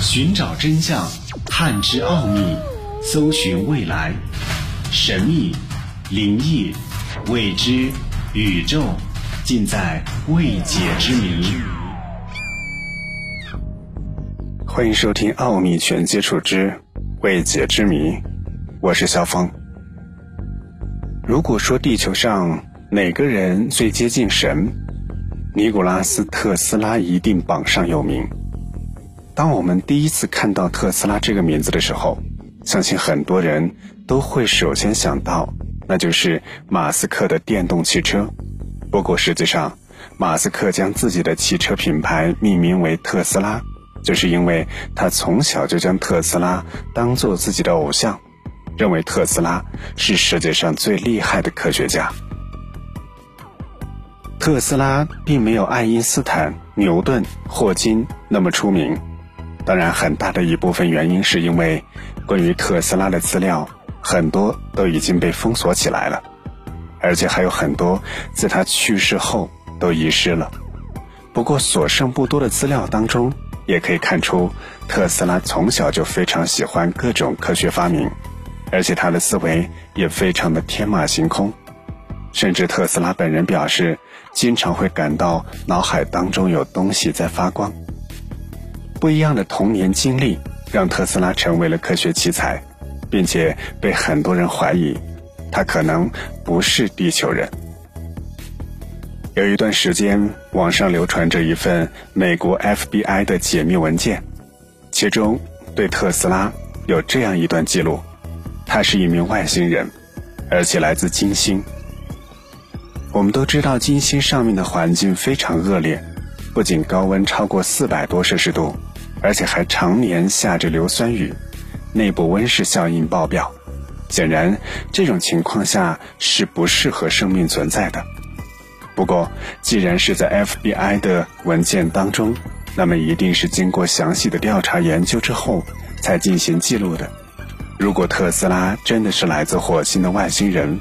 寻找真相，探知奥秘，搜寻未来，神秘、灵异、未知、宇宙，尽在未解之谜。欢迎收听《奥秘全接触之未解之谜》，我是肖峰。如果说地球上哪个人最接近神，尼古拉斯·特斯拉一定榜上有名。当我们第一次看到特斯拉这个名字的时候，相信很多人都会首先想到，那就是马斯克的电动汽车。不过实际上，马斯克将自己的汽车品牌命名为特斯拉，就是因为他从小就将特斯拉当做自己的偶像。认为特斯拉是世界上最厉害的科学家。特斯拉并没有爱因斯坦、牛顿、霍金那么出名，当然很大的一部分原因是因为关于特斯拉的资料很多都已经被封锁起来了，而且还有很多自他去世后都遗失了。不过所剩不多的资料当中，也可以看出特斯拉从小就非常喜欢各种科学发明。而且他的思维也非常的天马行空，甚至特斯拉本人表示，经常会感到脑海当中有东西在发光。不一样的童年经历让特斯拉成为了科学奇才，并且被很多人怀疑，他可能不是地球人。有一段时间，网上流传着一份美国 FBI 的解密文件，其中对特斯拉有这样一段记录。他是一名外星人，而且来自金星。我们都知道，金星上面的环境非常恶劣，不仅高温超过四百多摄氏度，而且还常年下着硫酸雨，内部温室效应爆表。显然，这种情况下是不适合生命存在的。不过，既然是在 FBI 的文件当中，那么一定是经过详细的调查研究之后才进行记录的。如果特斯拉真的是来自火星的外星人，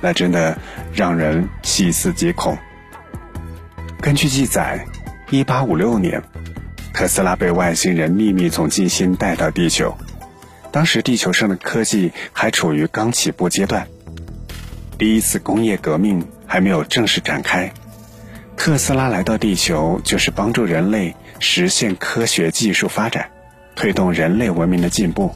那真的让人细思极恐。根据记载，一八五六年，特斯拉被外星人秘密从金星带到地球。当时地球上的科技还处于刚起步阶段，第一次工业革命还没有正式展开。特斯拉来到地球，就是帮助人类实现科学技术发展，推动人类文明的进步。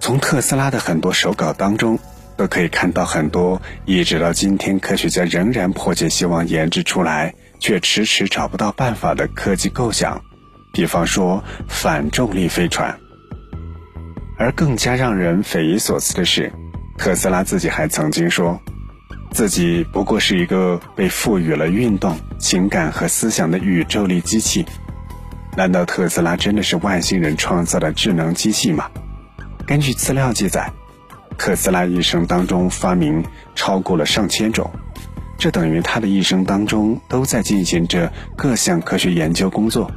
从特斯拉的很多手稿当中，都可以看到很多一直到今天科学家仍然迫切希望研制出来，却迟迟找不到办法的科技构想，比方说反重力飞船。而更加让人匪夷所思的是，特斯拉自己还曾经说，自己不过是一个被赋予了运动、情感和思想的宇宙力机器。难道特斯拉真的是外星人创造的智能机器吗？根据资料记载，特斯拉一生当中发明超过了上千种，这等于他的一生当中都在进行着各项科学研究工作。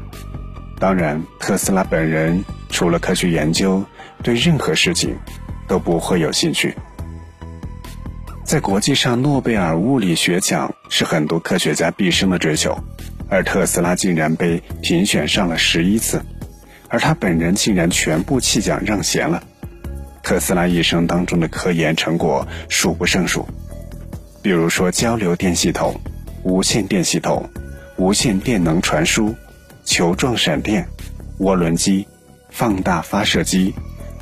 当然，特斯拉本人除了科学研究，对任何事情都不会有兴趣。在国际上，诺贝尔物理学奖是很多科学家毕生的追求，而特斯拉竟然被评选上了十一次，而他本人竟然全部弃奖让贤了。特斯拉一生当中的科研成果数不胜数，比如说交流电系统、无线电系统、无线电能传输、球状闪电、涡轮机、放大发射机、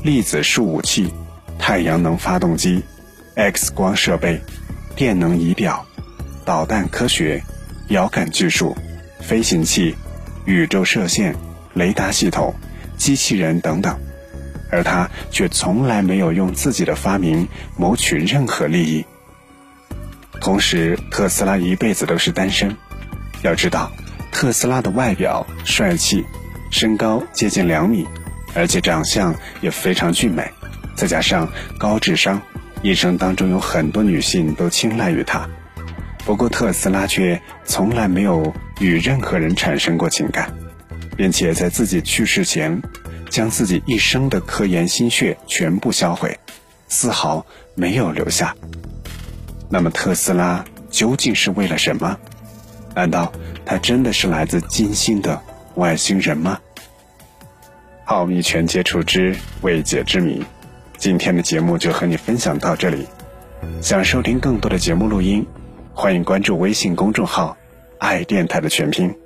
粒子束武器、太阳能发动机、X 光设备、电能仪表、导弹科学、遥感技术、飞行器、宇宙射线、雷达系统、机器人等等。而他却从来没有用自己的发明谋取任何利益。同时，特斯拉一辈子都是单身。要知道，特斯拉的外表帅气，身高接近两米，而且长相也非常俊美，再加上高智商，一生当中有很多女性都青睐于他。不过，特斯拉却从来没有与任何人产生过情感，并且在自己去世前。将自己一生的科研心血全部销毁，丝毫没有留下。那么特斯拉究竟是为了什么？难道他真的是来自金星的外星人吗？奥秘全接触之未解之谜。今天的节目就和你分享到这里。想收听更多的节目录音，欢迎关注微信公众号“爱电台”的全拼。